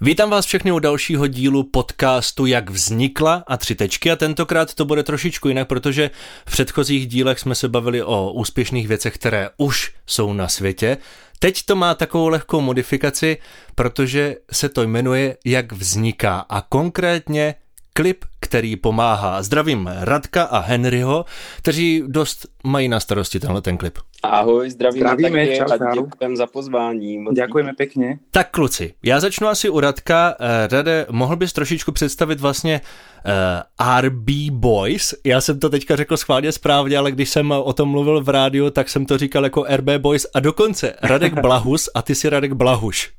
Vítám vás všechny u dalšího dílu podcastu Jak vznikla a tři tečky a tentokrát to bude trošičku jinak, protože v předchozích dílech jsme se bavili o úspěšných věcech, které už jsou na světě. Teď to má takovou lehkou modifikaci, protože se to jmenuje Jak vzniká a konkrétně klip, který pomáhá. Zdravím Radka a Henryho, kteří dost mají na starosti tenhle ten klip. Ahoj, zdravíme, Zdravíme taky čau, a děkujeme za pozvání. Moc Děkujeme pěkně. Tak kluci, já začnu asi u Radka. Eh, Rade, mohl bys trošičku představit vlastně uh, RB Boys? Já jsem to teďka řekl schválně správně, ale když jsem o tom mluvil v rádiu, tak jsem to říkal jako RB Boys a dokonce Radek Blahus a ty si Radek Blahuš.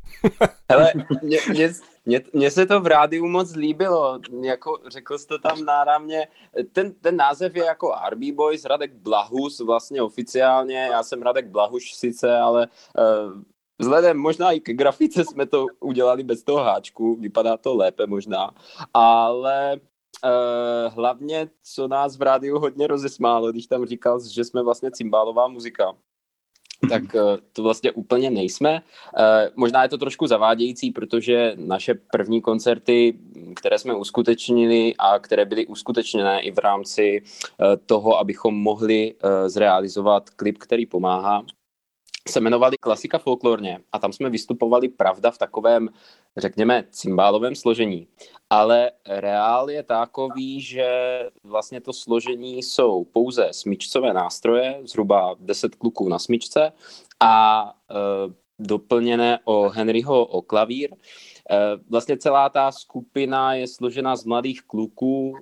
Hele, mě, mě, mě, mě, se to v rádiu moc líbilo, jako řekl jsi to tam náramně, ten, ten název je jako RB Boys, Radek Blahus vlastně oficiálně, já jsem Radek Blahuš sice, ale uh, vzhledem možná i ke grafice jsme to udělali bez toho háčku, vypadá to lépe možná, ale uh, hlavně, co nás v rádiu hodně rozesmálo, když tam říkal, že jsme vlastně cymbálová muzika, tak uh, to vlastně úplně nejsme. Uh, možná je to trošku zavádějící, protože naše první koncerty, které jsme uskutečnili a které byly uskutečněné i v rámci uh, toho, abychom mohli zrealizovat klip, který pomáhá, se jmenovali Klasika folklorně a tam jsme vystupovali pravda v takovém, řekněme, cymbálovém složení. Ale reál je takový, že vlastně to složení jsou pouze smyčcové nástroje, zhruba 10 kluků na smyčce a e, doplněné o Henryho o klavír. E, vlastně celá ta skupina je složena z mladých kluků,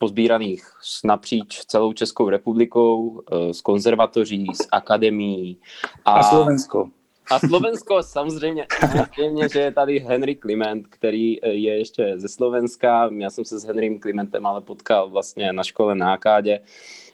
pozbíraných napříč celou Českou republikou, eh, z konzervatoří, z akademií. A, a Slovensko. A Slovensko samozřejmě, samozřejmě, že je tady Henry Kliment, který eh, je ještě ze Slovenska. Já jsem se s Henrym Klimentem ale potkal vlastně na škole na Akádě,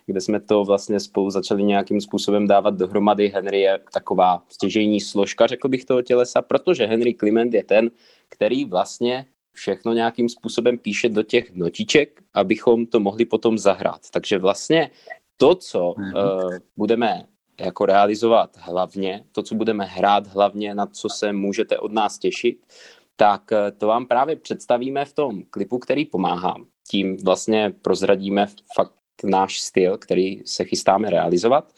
kde jsme to vlastně spolu začali nějakým způsobem dávat dohromady. Henry je taková stěžejní složka, řekl bych, toho tělesa, protože Henry Kliment je ten, který vlastně všechno nějakým způsobem píše do těch notiček, abychom to mohli potom zahrát. Takže vlastně to, co uh, budeme jako realizovat hlavně, to, co budeme hrát hlavně, na co se můžete od nás těšit, tak uh, to vám právě představíme v tom klipu, který pomáhá. Tím vlastně prozradíme fakt náš styl, který se chystáme realizovat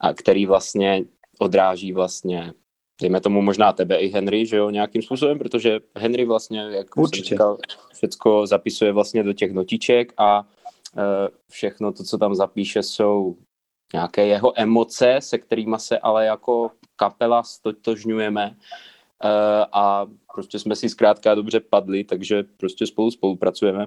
a který vlastně odráží vlastně dejme tomu možná tebe i Henry, že jo, nějakým způsobem, protože Henry vlastně, jak Určitě. jsem říkal, všecko zapisuje vlastně do těch notiček a e, všechno to, co tam zapíše, jsou nějaké jeho emoce, se kterými se ale jako kapela stotožňujeme e, a prostě jsme si zkrátka dobře padli, takže prostě spolu spolupracujeme.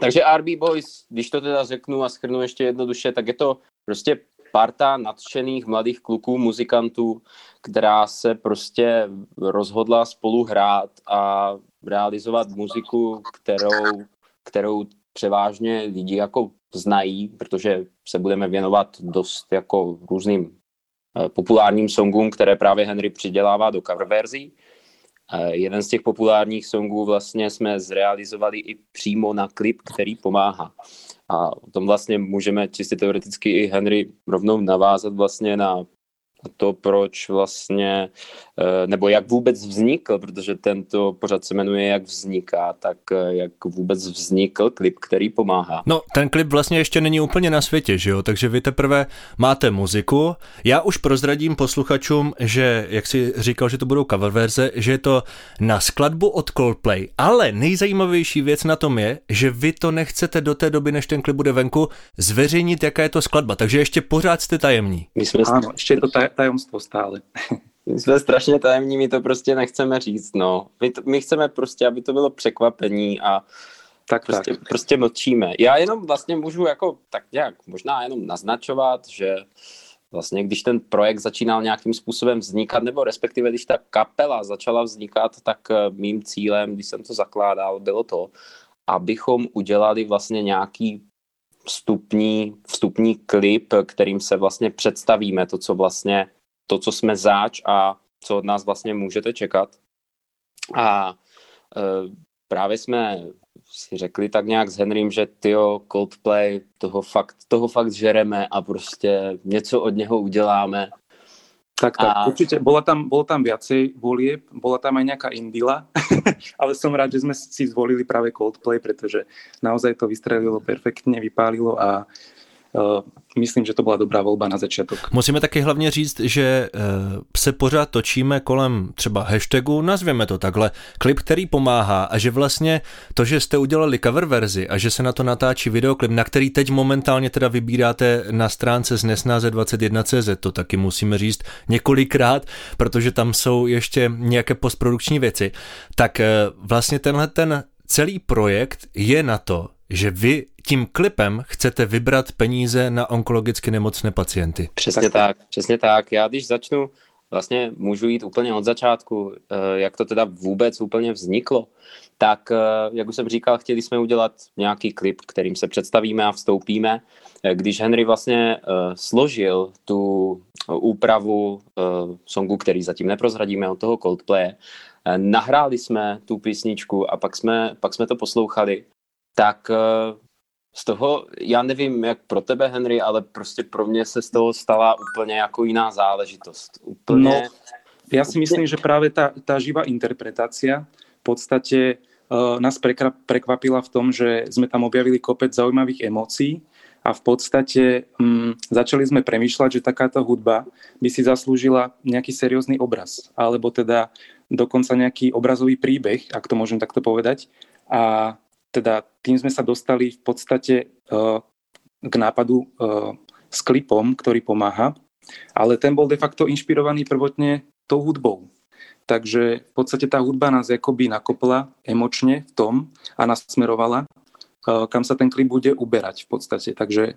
Takže RB Boys, když to teda řeknu a schrnu ještě jednoduše, tak je to prostě parta nadšených mladých kluků, muzikantů, která se prostě rozhodla spolu hrát a realizovat muziku, kterou, kterou převážně lidi jako znají, protože se budeme věnovat dost jako různým eh, populárním songům, které právě Henry přidělává do cover verzí. Jeden z těch populárních songů vlastně jsme zrealizovali i přímo na klip, který pomáhá. A o tom vlastně můžeme čistě teoreticky i Henry rovnou navázat vlastně na to, proč vlastně, eh, nebo jak vůbec vznikl, protože tento pořad se jmenuje Jak vzniká, tak eh, jak vůbec vznikl klip, který pomáhá. No, ten klip vlastně ještě není úplně na světě, že jo, takže vy teprve máte muziku. Já už prozradím posluchačům, že, jak si říkal, že to budou cover verze, že je to na skladbu od Coldplay, ale nejzajímavější věc na tom je, že vy to nechcete do té doby, než ten klip bude venku, zveřejnit, jaká je to skladba, takže ještě pořád jste tajemní. My jsme Áno, ešte je to taj, tajomstvo stále. My jsme strašně tajemní, my to prostě nechceme říct, no. My, to, my chceme prostě, aby to bylo překvapení a Tak, prostě, tak. prostě mlčíme. Já jenom vlastně můžu jako tak nějak možná jenom naznačovat, že vlastně když ten projekt začínal nějakým způsobem vznikat, nebo respektive když ta kapela začala vznikat, tak eh, mým cílem, když jsem to zakládal, bylo to, abychom udělali vlastně nějaký vstupní, vstupní klip, kterým se vlastně představíme to, co vlastně, to, co jsme záč a co od nás vlastně můžete čekat. A e, právě jsme si řekli tak nějak s Henrym, že tyjo, Coldplay, toho fakt, toho fakt žereme a prostě něco od něho uděláme. Tak, tak, a... určite. Bola tam, bolo tam viacej volieb, bola tam aj nejaká Indila, ale som rád, že sme si zvolili práve Coldplay, pretože naozaj to vystrelilo perfektne, vypálilo a uh, myslím, že to byla dobrá volba na začátek. Musíme taky hlavně říct, že uh, se pořád točíme kolem třeba hashtagu, nazvěme to takhle, klip, který pomáhá a že vlastně to, že jste udělali cover verzi a že se na to natáčí videoklip, na který teď momentálně teda vybíráte na stránce z nesnáze 21.cz, to taky musíme říct několikrát, protože tam jsou ještě nějaké postprodukční věci, tak uh, vlastně tenhle ten celý projekt je na to, že vy tím klipem chcete vybrat peníze na onkologicky nemocné pacienty. Přesně tak, přesně tak. Já když začnu, vlastně můžu jít úplně od začátku, eh, jak to teda vůbec úplně vzniklo, tak, eh, jak už jsem říkal, chtěli jsme udělat nějaký klip, kterým se představíme a vstoupíme. Eh, když Henry vlastně složil tu úpravu songu, který zatím neprozradíme od toho Coldplay, nahráli jsme tu písničku a pak jsme, pak jsme to poslouchali tak eh, z toho, já nevím, jak pro tebe, Henry, ale prostě pro mě se z toho stala úplně jako jiná záležitost. Úplně... No, já si myslím, že právě ta, ta živá interpretácia v podstatě uh, nás prekvapila v tom, že jsme tam objavili kopec zaujímavých emocí a v podstate um, začali sme premýšľať, že takáto hudba by si zaslúžila nejaký seriózny obraz, alebo teda dokonca nejaký obrazový príbeh, ak to môžem takto povedať. A teda tým sme sa dostali v podstate uh, k nápadu uh, s klipom, ktorý pomáha, ale ten bol de facto inšpirovaný prvotne tou hudbou. Takže v podstate tá hudba nás jakoby nakopla emočne v tom a nás smerovala Eh, kam se ten klip bude uberať v podstatě. Takže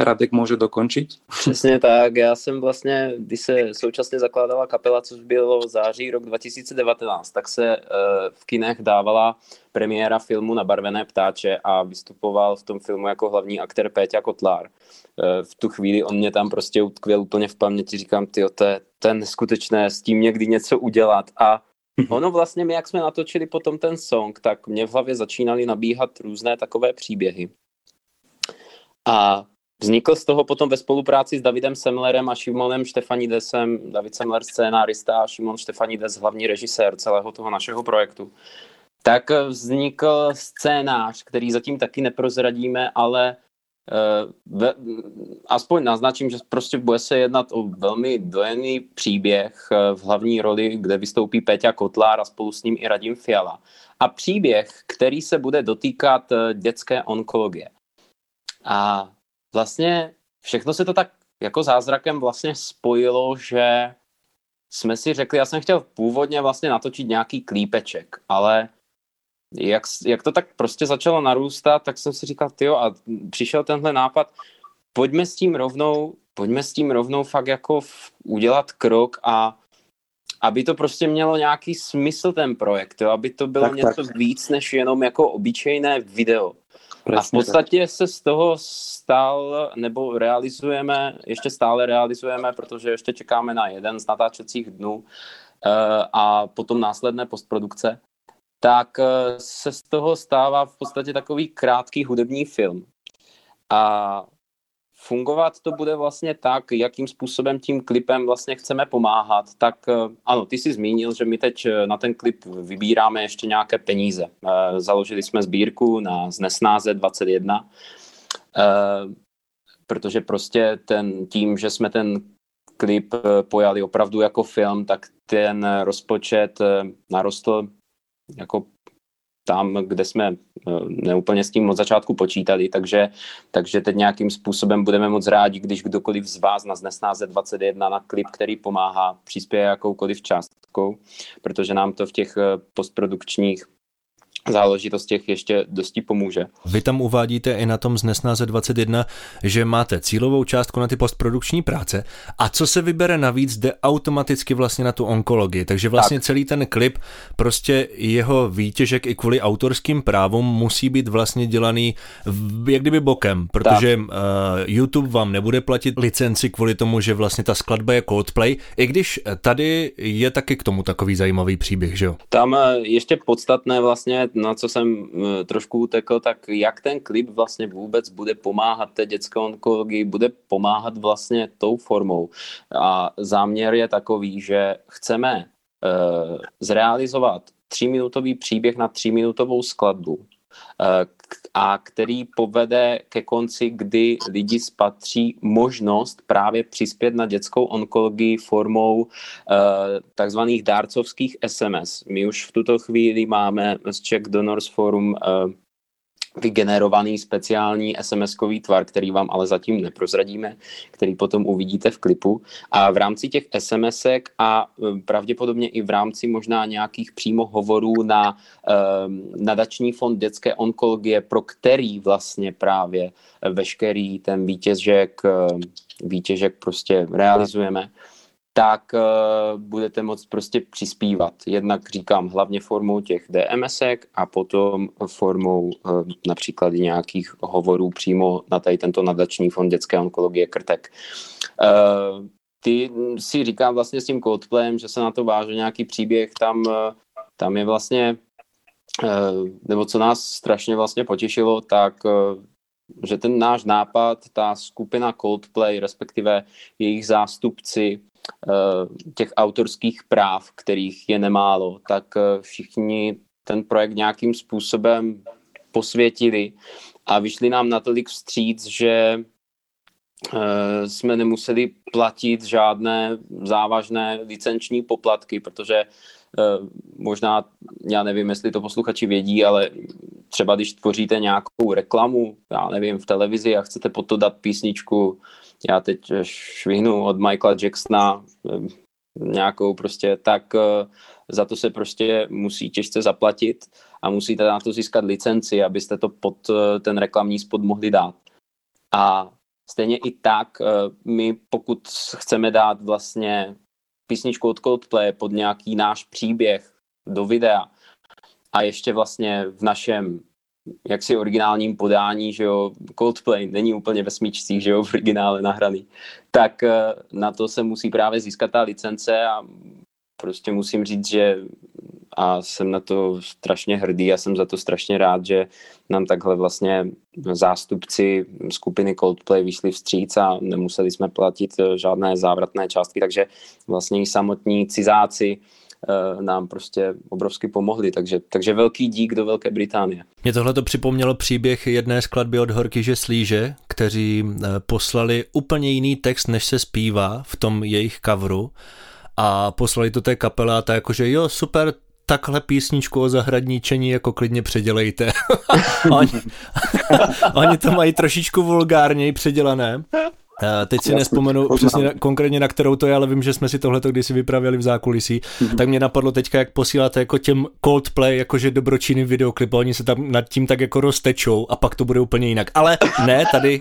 Radek může dokončit. Přesně tak. Já jsem vlastně, když se současně zakládala kapela, což bylo v září rok 2019, tak se uh, v kinech dávala premiéra filmu na barvené ptáče a vystupoval v tom filmu jako hlavní aktér Péťa Kotlár. Uh, v tu chvíli on mě tam prostě utkvěl úplně v paměti, říkám, ty to je, to je neskutečné, s tím někdy něco udělat a. Ono vlastně, my jak jsme natočili potom ten song, tak mě v hlavě začínaly nabíhat různé takové příběhy. A vznikl z toho potom ve spolupráci s Davidem Semlerem a Šimonem Štefanidesem, David Semler scénárista a Šimon Štefanides hlavní režisér celého toho našeho projektu. Tak vznikl scénář, který zatím taky neprozradíme, ale ve, aspoň naznačím, že prostě bude se jednat o velmi dojený příběh eh, v hlavní roli, kde vystoupí Peťa Kotlár a spolu s ním i Radim Fiala. A příběh, který se bude dotýkat eh, dětské onkologie. A vlastně všechno se to tak jako zázrakem vlastně spojilo, že jsme si řekli, já jsem chtěl původně vlastně natočit nějaký klípeček, ale jak, jak to tak prostě začalo narůstat, tak jsem si říkal, jo, a přišel tenhle nápad, pojďme s tím rovnou, pojďme s tím rovnou fakt jako v, udělat krok a aby to prostě mělo nějaký smysl ten projekt, jo? aby to bylo tak, něco tak. víc než jenom jako obyčejné video. Presně a v podstatě tak. se z toho stal, nebo realizujeme, ještě stále realizujeme, protože ještě čekáme na jeden z natáčecích dnů uh, a potom následné postprodukce tak eh, se z toho stává v podstatě takový krátký hudební film. A fungovat to bude vlastně tak, jakým způsobem tím klipem vlastně chceme pomáhat. Tak eh, ano, ty jsi zmínil, že my teď eh, na ten klip vybíráme ještě nějaké peníze. Založili jsme sbírku na Znesnáze 21, protože prostě ten, tím, že jsme ten klip pojali opravdu jako film, tak ten rozpočet narostl jako tam, kde jsme eh, neúplně s tím od začátku počítali, takže, takže teď nějakým způsobem budeme moc rádi, když kdokoliv z vás na Znesnáze 21 na klip, který pomáhá, přispěje jakoukoliv částkou, protože nám to v těch eh, postprodukčních záležitostech ještě dosti pomůže. Vy tam uvádíte i na tom z Nesnáze 21, že máte cílovou částku na ty postprodukční práce a co se vybere navíc, jde automaticky vlastně na tu onkologii. Takže vlastně tak. celý ten klip, prostě jeho výtěžek i kvůli autorským právům musí být vlastně dělaný jak kdyby bokem, protože uh, YouTube vám nebude platit licenci kvůli tomu, že vlastně ta skladba je Coldplay, i když tady je taky k tomu takový zajímavý příběh, že jo? Tam eh, ještě podstatné vlastně na co jsem trošku utekl, tak jak ten klip vlastně vůbec bude pomáhat té dětské onkologii, bude pomáhat vlastně tou formou. A záměr je takový, že chceme uh, zrealizovat tříminutový příběh na tříminutovou skladbu, uh, a který povede ke konci, kdy lidi spatří možnost právě přispět na dětskou onkologii formou uh, takzvaných dárcovských SMS. My už v tuto chvíli máme z Czech Donors Forum uh, vygenerovaný speciální SMS-kový tvar, který vám ale zatím neprozradíme, který potom uvidíte v klipu. A v rámci těch SMS-ek a e, pravděpodobně i v rámci možná nějakých přímo hovorů na um, nadační fond dětské onkologie, pro který vlastně právě veškerý ten vítěžek, e, vítěžek prostě realizujeme, tak uh, budete moct prostě přispívat. Jednak říkám hlavně formou těch DMSek a potom formou uh, například nějakých hovorů přímo na tady tento nadační fond dětské onkologie Krtek. Uh, ty si říkám vlastně s tím Coldplayem, že se na to váže nějaký příběh, tam, tam je vlastně, nebo co nás strašně vlastně potěšilo, tak že ten náš nápad, ta skupina Coldplay, respektive jejich zástupci, Eh, těch autorských práv, kterých je nemálo, tak eh, všichni ten projekt nějakým způsobem posvětili a vyšli nám natolik vstříc, že eh, jsme nemuseli platit žádné závažné licenční poplatky, protože možná, já nevím, jestli to posluchači vědí, ale třeba když tvoříte nějakou reklamu, já nevím, v televizi a chcete pod to dát písničku já teď švihnu od Michaela Jacksona eh, nějakou prostě, tak eh, za to se prostě musí těžce zaplatit a musíte na to získat licenci, abyste to pod eh, ten reklamní spot mohli dát. A stejně i tak, my pokud chceme dát vlastně písničku od Coldplay pod nějaký náš příběh do videa. A ještě vlastně v našem jaksi originálním podání, že jo, Coldplay není úplně ve smíčcích, že jo, v originále nahraný, tak eh, na to se musí právě získat ta licence a prostě musím říct, že a jsem na to strašně hrdý a jsem za to strašně rád, že nám takhle vlastně zástupci skupiny Coldplay vyšli vstříc a nemuseli jsme platit eh, žádné závratné částky, takže vlastně i samotní cizáci Eh, nám prostě obrovsky pomohli, takže, takže velký dík do Velké Británie. Mě tohle to připomnělo příběh jedné skladby od Horkyže Slíže, kteří eh, poslali úplně jiný text, než se zpívá v tom jejich coveru a poslali to té kapele a ta jakože jo, super, takhle písničku o zahradníčení jako klidně předělejte. oni, oni to mají trošičku vulgárněji předělané, teď si nespomenu přesně na, konkrétně na kterou to je, ale vím, že jsme si tohleto kdysi vypravěli v zákulisí. Mm-hmm. Tak mě napadlo teďka, jak posíláte jako těm Coldplay, jakože dobročinný videoklip, oni se tam nad tím tak jako roztečou a pak to bude úplně jinak. Ale ne, tady,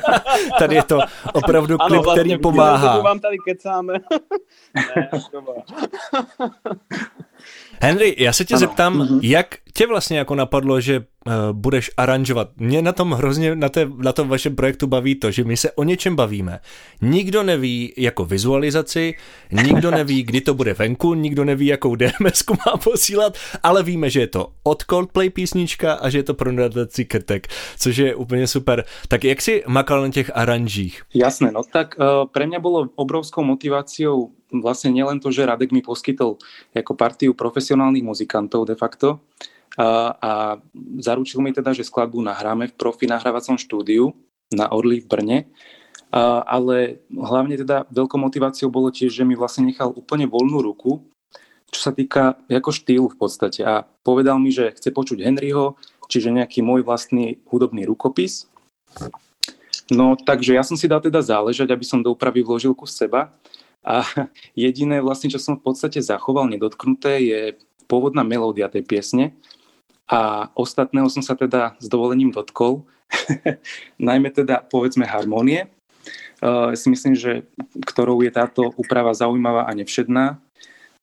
tady je to opravdu klip, ano, vlastně, který pomáhá. vám tady kecáme. ne, Henry, já se tě ano. zeptám, mm-hmm. jak tě vlastně jako napadlo, že uh, budeš aranžovat? Mě na tom hrozně, na, té, na tom vašem projektu baví to, že my se o něčem bavíme. Nikdo neví jako vizualizaci, nikdo neví, kdy to bude venku, nikdo neví, jakou dms má posílat, ale víme, že je to od Coldplay písnička a že je to pro nadací krtek, což je úplně super. Tak jak si makal na těch aranžích? Jasné, no tak uh, pre mňa bolo obrovskou motiváciou vlastne nielen to, že Radek mi poskytol ako partiu profesionálnych muzikantov de facto a, a zaručil mi teda, že skladbu nahráme v profi nahrávacom štúdiu na Orly v Brne, a, ale hlavne teda veľkou motiváciou bolo tiež, že mi vlastne nechal úplne voľnú ruku, čo sa týka ako štýlu v podstate. A povedal mi, že chce počuť Henryho, čiže nejaký môj vlastný hudobný rukopis. No takže ja som si dal teda záležať, aby som do úpravy vložil kus seba a jediné vlastne, čo som v podstate zachoval nedotknuté, je pôvodná melódia tej piesne a ostatného som sa teda s dovolením dotkol, najmä teda povedzme harmonie. Uh, si myslím, že ktorou je táto úprava zaujímavá a nevšedná.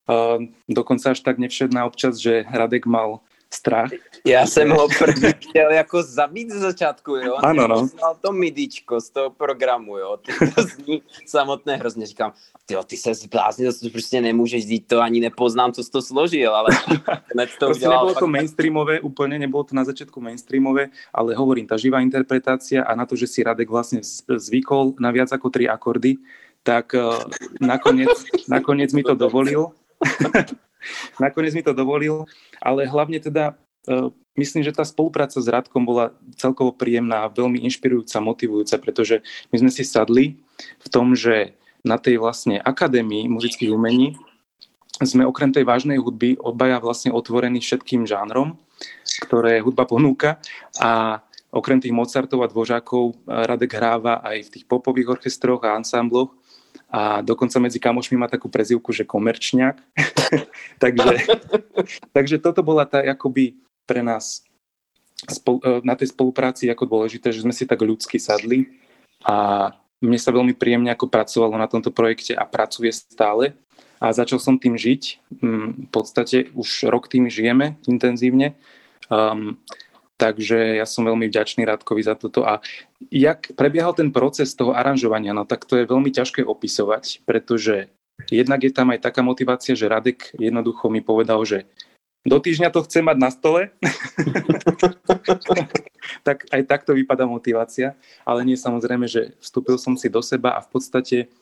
Uh, dokonca až tak nevšedná občas, že Radek mal strach. Já jsem ho první chtěl jako zabít z začátku, jo. Ano, no. Znal to midičko z toho programu, jo. Ty to zní samotné hrozně. Říkám, ty ty se zbláznil, to prostě nemůžeš dít to, ani nepoznám, co jsi to složil, ale to prostě udělal. Nebylo to mainstreamové úplně, nebylo to na začátku mainstreamové, ale hovorím, ta živá interpretácia a na to, že si Radek vlastně zvykol na viac ako tri akordy, tak uh, nakoniec, nakoniec mi to dovolil. nakoniec mi to dovolil, ale hlavne teda uh, myslím, že tá spolupráca s Radkom bola celkovo príjemná a veľmi inšpirujúca, motivujúca, pretože my sme si sadli v tom, že na tej vlastne akadémii muzických umení sme okrem tej vážnej hudby obaja vlastne otvorení všetkým žánrom, ktoré hudba ponúka. A okrem tých Mozartov a Dvořákov Radek hráva aj v tých popových orchestroch a ansámbloch a dokonca medzi kamošmi má takú prezivku, že komerčňák. takže, takže toto bola tá akoby pre nás spol, e, na tej spolupráci ako dôležité, že sme si tak ľudsky sadli a mne sa veľmi príjemne ako pracovalo na tomto projekte a pracuje stále a začal som tým žiť. Mm, v podstate už rok tým žijeme intenzívne. Um, Takže ja som veľmi vďačný Radkovi za toto. A jak prebiehal ten proces toho aranžovania, no tak to je veľmi ťažké opisovať, pretože jednak je tam aj taká motivácia, že Radek jednoducho mi povedal, že do týždňa to chce mať na stole. tak aj takto vypadá motivácia, ale nie samozrejme, že vstúpil som si do seba a v podstate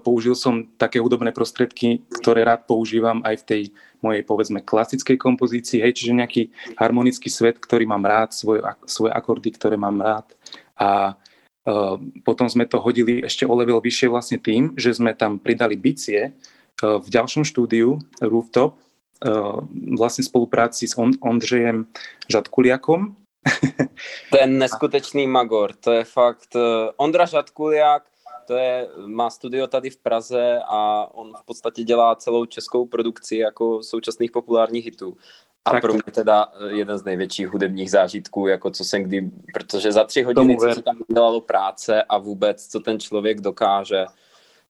použil som také hudobné prostriedky, ktoré rád používam aj v tej mojej, povedzme, klasickej kompozícii, hej, čiže nejaký harmonický svet, ktorý mám rád, svoje, svoje akordy, ktoré mám rád. A uh, potom sme to hodili ešte o level vyššie vlastne tým, že sme tam pridali bicie uh, v ďalšom štúdiu Rooftop, uh, vlastne spolupráci s On- Ondřejem Žadkuliakom. Ten neskutečný magor, to je fakt Ondra Žadkuliak, to je, má studio tady v Praze a on v podstatě dělá celou českou produkci jako současných populárních hitů. A tak pro mě teda jeden z největších hudebních zážitků, jako co jsem kdy, protože za tři hodiny, co se tam dělalo práce a vůbec, co ten člověk dokáže.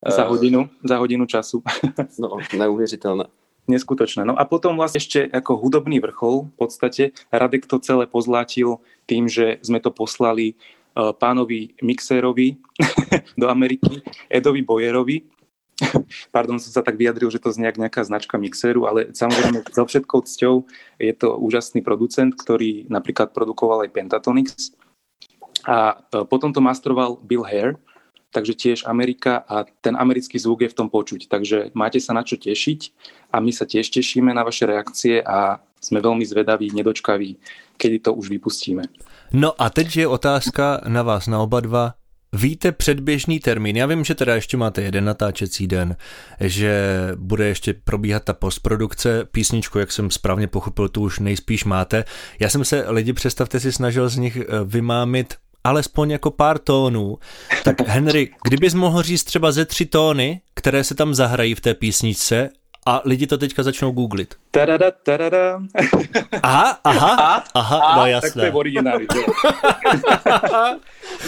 Za eh, hodinu, za hodinu času. no, neuvěřitelné. Neskutočné. No a potom vlastne ešte ako hudobný vrchol v podstate Radek to celé pozlátil tým, že sme to poslali Eh, pánovi Mixérovi do Ameriky, Edovi Boyerovi. Pardon, som sa tak vyjadril, že to znie nejaká značka Mixéru, ale samozrejme so všetkou cťou je to úžasný producent, ktorý napríklad produkoval aj Pentatonix. A eh, potom to mastroval Bill Hare, takže tiež Amerika a ten americký zvuk je v tom počuť. Takže máte sa na čo tešiť a my sa tiež tešíme na vaše reakcie a sme veľmi zvedaví, nedočkaví, kedy to už vypustíme. No a teď je otázka na vás, na oba dva. Víte předběžný termín? Já vím, že teda ještě máte jeden natáčecí den, že bude ještě probíhat ta postprodukce. Písničku, jak jsem správně pochopil, tu už nejspíš máte. Já jsem se, lidi, představte si, snažil z nich eh, vymámit alespoň jako pár tónů. Tak Henry, kdybys mohl říct třeba ze tři tóny, které se tam zahrají v té písničce a lidi to teďka začnou googlit. Tadada, tadada. Aha, aha, aha, no jasné. Tak to je v origináli.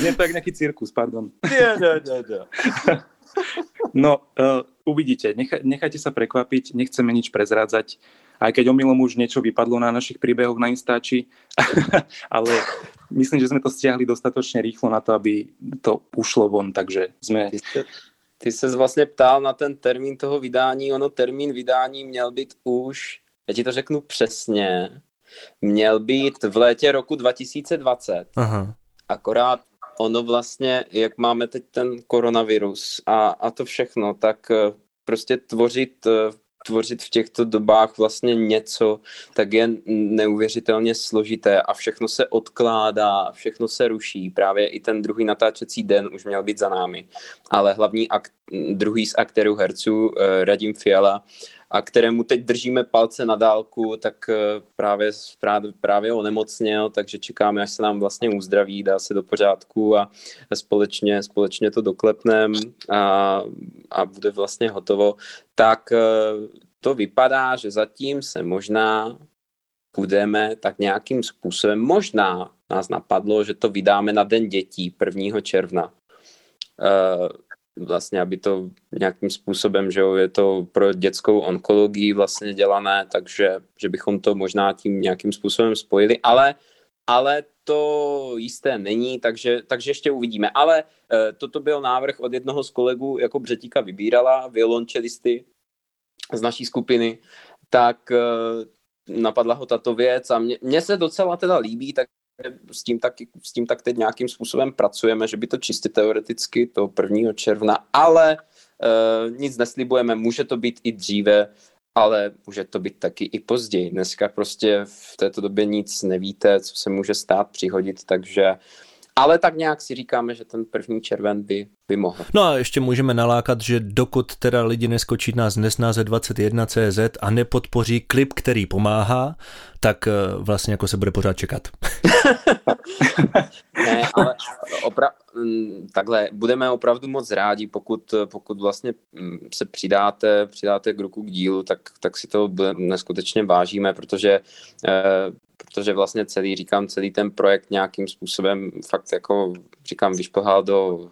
Nie to jak nejaký cirkus, pardon. Nie, nie, nie, nie. No, uh, uvidíte, Necha, nechajte sa prekvapiť, nechceme nič prezrádzať, aj keď omylom už niečo vypadlo na našich príbehoch na Instači, ale myslím, že sme to stiahli dostatočne rýchlo na to, aby to ušlo von, takže sme ty se vlastně ptal na ten termín toho vydání. Ono termín vydání měl být už, já ti to řeknu přesně, měl být v létě roku 2020. Aha. Akorát ono vlastně, jak máme teď ten koronavirus a, a to všechno, tak eh, prostě tvořit eh, tvořit v těchto dobách vlastně něco, tak je neuvěřitelně složité a všechno se odkládá, všechno se ruší. Právě i ten druhý natáčecí den už měl být za námi. Ale hlavní akt, druhý z aktérů herců, eh, Radim Fiala, a kterému teď držíme palce na dálku, tak eh, právě, právě, právě onemocněl, takže čekáme, až se nám vlastně uzdraví, dá se do pořádku a společně, společně to doklepneme a, a bude vlastně hotovo. Tak eh, to vypadá, že zatím se možná budeme tak nějakým způsobem, možná nás napadlo, že to vydáme na Den dětí 1. června. Uh, vlastně, aby to nějakým způsobem, že jo, je to pro dětskou onkologii vlastně dělané, takže že bychom to možná tím nějakým způsobem spojili, ale ale to jisté není, takže, takže ještě uvidíme. Ale e, toto byl návrh od jednoho z kolegů, jako Břetíka vybírala, violončelisty z naší skupiny, tak e, napadla ho tato věc a mně se docela teda líbí, tak s tím, tak, s tím tak teď nějakým způsobem pracujeme, že by to čistě teoreticky to 1. června, ale e, nic neslibujeme, může to být i dříve, ale může to být taky i později. Dneska prostě v této době nic nevíte, co se může stát, přihodit, takže ale tak nějak si říkáme, že ten první červen by, by mohl. No a ještě můžeme nalákat, že dokud teda lidi neskočí na znesnáze 21.cz a nepodpoří klip, který pomáhá, tak eh, vlastně jako se bude pořád čekat. ne, ale opra- mm, takhle, budeme opravdu moc rádi, pokud, pokud vlastně mm, se přidáte, přidáte k ruku k dílu, tak, tak si to neskutečně vážíme, protože eh, protože vlastně celý, říkám, celý ten projekt nějakým způsobem fakt jako, říkám, vyšplhal do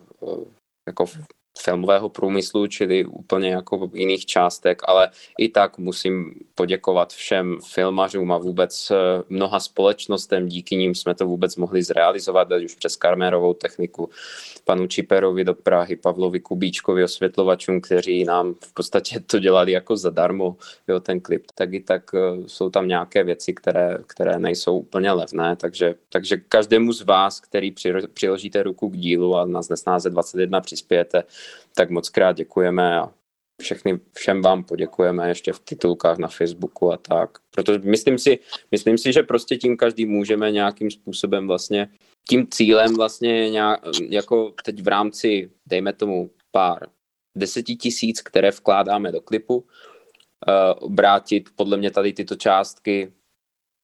Jacob. Filmového průmyslu, čili úplně jako jiných částek, ale i tak musím poděkovat všem filmařům a vůbec eh, mnoha společnostem, díky nim jsme to vůbec mohli zrealizovat, ať už přes kamerovou techniku, panu Čiperovi do Prahy, Pavlovi Kubíčkovi, osvětlovačům, kteří nám v podstatě to dělali jako zadarmo, jo, ten klip. Tak i tak eh, jsou tam nějaké věci, které, které nejsou úplně levné, takže, takže každému z vás, který přiložíte ruku k dílu a na Znesnáze 21 přispějete, tak moc krát děkujeme a všechny, všem vám poděkujeme ještě v titulkách na Facebooku a tak. Protože myslím si, myslím si, že prostě tím každý můžeme nějakým způsobem vlastně, tím cílem vlastně nějak, jako teď v rámci, dejme tomu pár deseti tisíc, které vkládáme do klipu, uh, obrátit podle mě tady tyto částky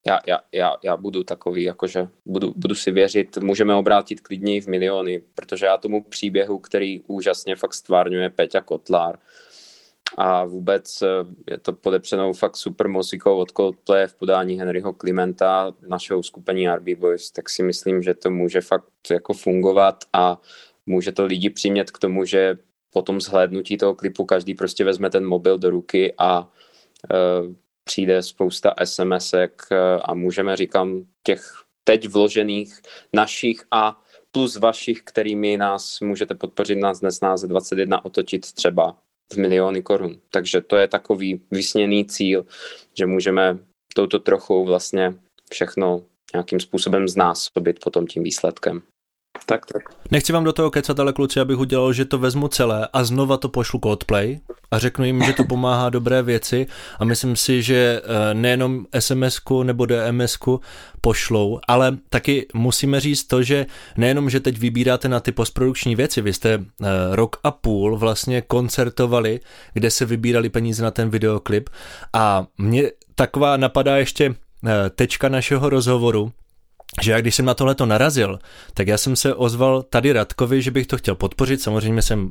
já, já, já, já budu takový, jakože budu, budu si věřit, můžeme obrátit klidně v miliony, protože já tomu příběhu, který úžasně fakt stvárňuje Peťa Kotlár a vůbec eh, je to podepřenou fakt super muzikou od Coldplay v podání Henryho Klimenta, našeho skupení RB Boys, tak si myslím, že to může fakt jako fungovat a může to lidi přimět k tomu, že po tom zhlédnutí toho klipu každý prostě vezme ten mobil do ruky a uh, přijde spousta SMSek eh, a můžeme, říkám, těch teď vložených našich a plus vašich, kterými nás můžete podpořit nás dnes nás 21 otočit třeba v miliony korun. Takže to je takový vysněný cíl, že můžeme touto trochou vlastně všechno nějakým způsobem znásobit potom tím výsledkem. Tak, tak. Nechci vám do toho kecat, ale kluci, abych udělal, že to vezmu celé a znova to pošlu Coldplay a řeknu jim, že to pomáhá dobré věci a myslím si, že eh, nejenom SMS-ku nebo DMS-ku pošlou, ale taky musíme říct to, že nejenom, že teď vybíráte na ty postprodukční věci, vy jste eh, rok a půl vlastně koncertovali, kde se vybírali peníze na ten videoklip a mě taková napadá ještě eh, tečka našeho rozhovoru, že já když jsem na tohleto narazil, tak já jsem se ozval tady Radkovi, že bych to chtěl podpořit, samozřejmě jsem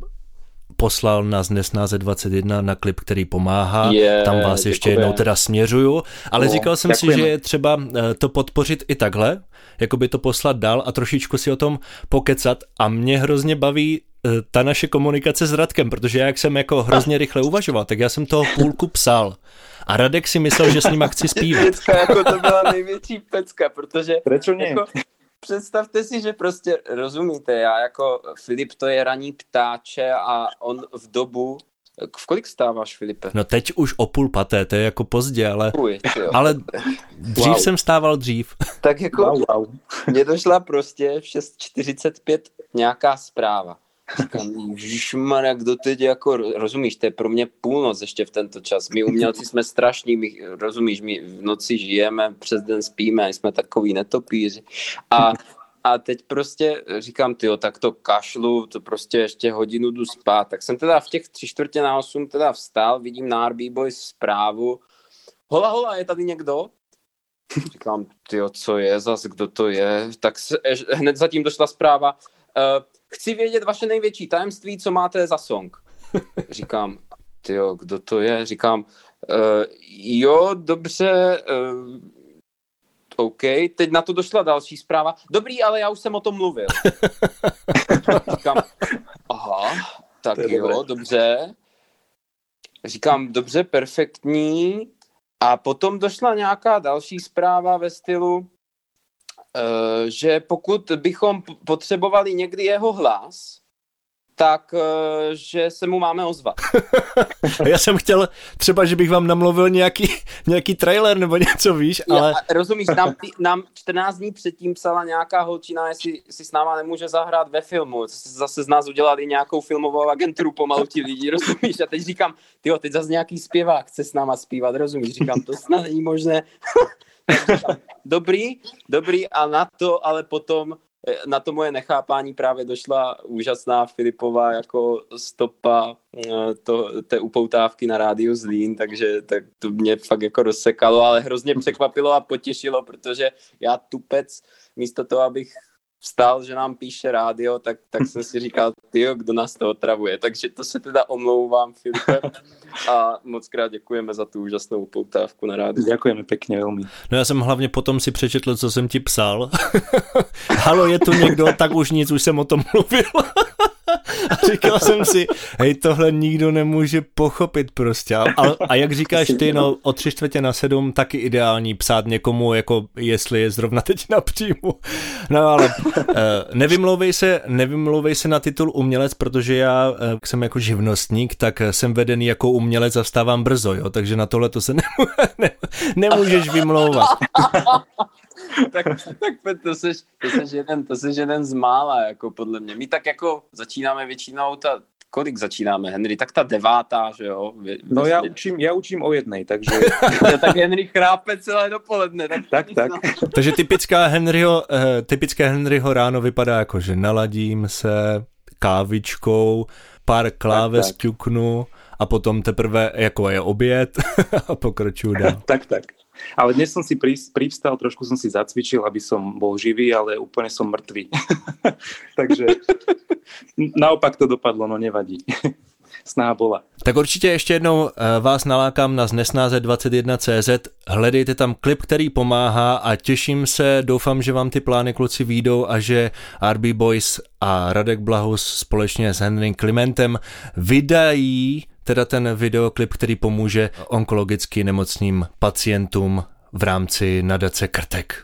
poslal na Z21 na klip, který pomáhá, yeah, tam vás ještě děkujeme. jednou teda směřuju, ale no, říkal jsem děkujeme. si, že je třeba eh, to podpořit i takhle, jako by to poslat dál a trošičku si o tom pokecat. A mě hrozně baví eh, ta naše komunikace s Radkem, protože já jak jsem jako hrozně rychle uvažoval, tak já jsem toho půlku psal a Radek si myslel, že s ním chci zpívat. Pecka, jako to byla největší pecka, protože... Proč ne? Jako, představte si, že prostě rozumíte, já jako Filip to je raní ptáče a on v dobu v kolik stáváš, Filipe? No teď už o půl paté, to je jako pozdě, ale, Uj, ale dřív wow. jsem stával dřív. Tak jako wow, wow. mě došla prostě v 6.45 nějaká zpráva. Říkám, jak kdo teď jako, rozumíš, to je pro mě půlnoc ještě v tento čas. My umělci jsme strašní, my, rozumíš, my v noci žijeme, přes den spíme, jsme takový netopíři. A, a teď prostě říkám, ty tak to kašlu, to prostě ještě hodinu jdu spát. Tak jsem teda v těch tři čtvrtě na osm teda vstal, vidím na RB Boys zprávu. Hola, hola, je tady někdo? Říkám, ty co je zas, kdo to je? Tak se, hned zatím došla zpráva. Uh, chci vědět vaše největší tajemství, co máte za song. Říkám, jo, kdo to je? Říkám, uh, jo, dobře, uh, OK, teď na to došla další zpráva. Dobrý, ale já už jsem o tom mluvil. Říkám, aha, Tak jo, dobré. dobře. Říkám, dobře, perfektní. A potom došla nějaká další zpráva ve stylu, že pokud bychom potřebovali někdy jeho hlas, tak eh, že se mu máme ozvat. Já jsem chtěl třeba, že bych vám namluvil nějaký, nějaký trailer nebo něco, víš, ale... Já, rozumíš, nám, nám 14 dní předtím psala nějaká holčina, jestli si s náma nemůže zahrát ve filmu. Zase z nás udělali nějakou filmovou agenturu pomalu ti lidi, rozumíš? A teď říkám, tyjo, teď zase nějaký zpěvák chce s náma zpívat, rozumíš? Říkám, to snad není možné. dobrý, dobrý a na to, ale potom na to moje nechápání právě došla úžasná Filipová jako stopa eh, to, té upoutávky na rádiu Zlín, takže tak to mě fakt jako rozsekalo, ale hrozně překvapilo a potěšilo, protože já tupec místo toho, abych vstal, že nám píše rádio, tak, tak jsem si říkal, ty, kdo nás to otravuje. Takže to se teda omlouvám, Filipe. A moc krát děkujeme za tu úžasnou poutávku na rádiu. Děkujeme pěkně, velmi. No já jsem hlavně potom si přečetl, co jsem ti psal. Halo, je tu někdo? Tak už nic, už jsem o tom mluvil. A říkal jsem si, hej, tohle nikdo nemůže pochopit prostě. A, a jak říkáš ty, no o tři čtvrtě na sedm taky ideální psát někomu, jako jestli je zrovna teď na příjmu. No ale uh, nevymlouvej se, nevymlouvej se na titul umělec, protože já uh, jsem jako živnostník, tak jsem vedený jako umělec a vstávám brzo, jo, takže na tohle to se nemů, ne, nemůžeš vymlouvat. tak, tak to jsi, to jsi, jeden, to jsi jeden z mála, jako podle mě. My tak jako začínáme většinou, ta, kolik začínáme, Henry? Tak ta devátá, že jo? Vě, no já učím, já učím o jednej, takže... tak Henry chrápe celé dopoledne. Tak, tak. tak. takže typická Henryho, uh, typické Henryho ráno vypadá jako, že naladím se kávičkou, pár kláves ťuknu a potom teprve jako je oběd a pokračuju dál. tak, tak. Ale dnes som si privstal, trošku som si zacvičil, aby som bol živý, ale úplne som mŕtvý. Takže naopak to dopadlo, no nevadí. Snaha bola. Tak určitě ještě jednou eh, vás nalákám na znesnáze21.cz, hledejte tam klip, který pomáhá a těším se, doufám, že vám ty plány kluci výjdou a že RB Boys a Radek Blahus společně s Henrym Klimentem vydají teda ten videoklip, který pomůže onkologicky nemocným pacientům v rámci nadace Krtek.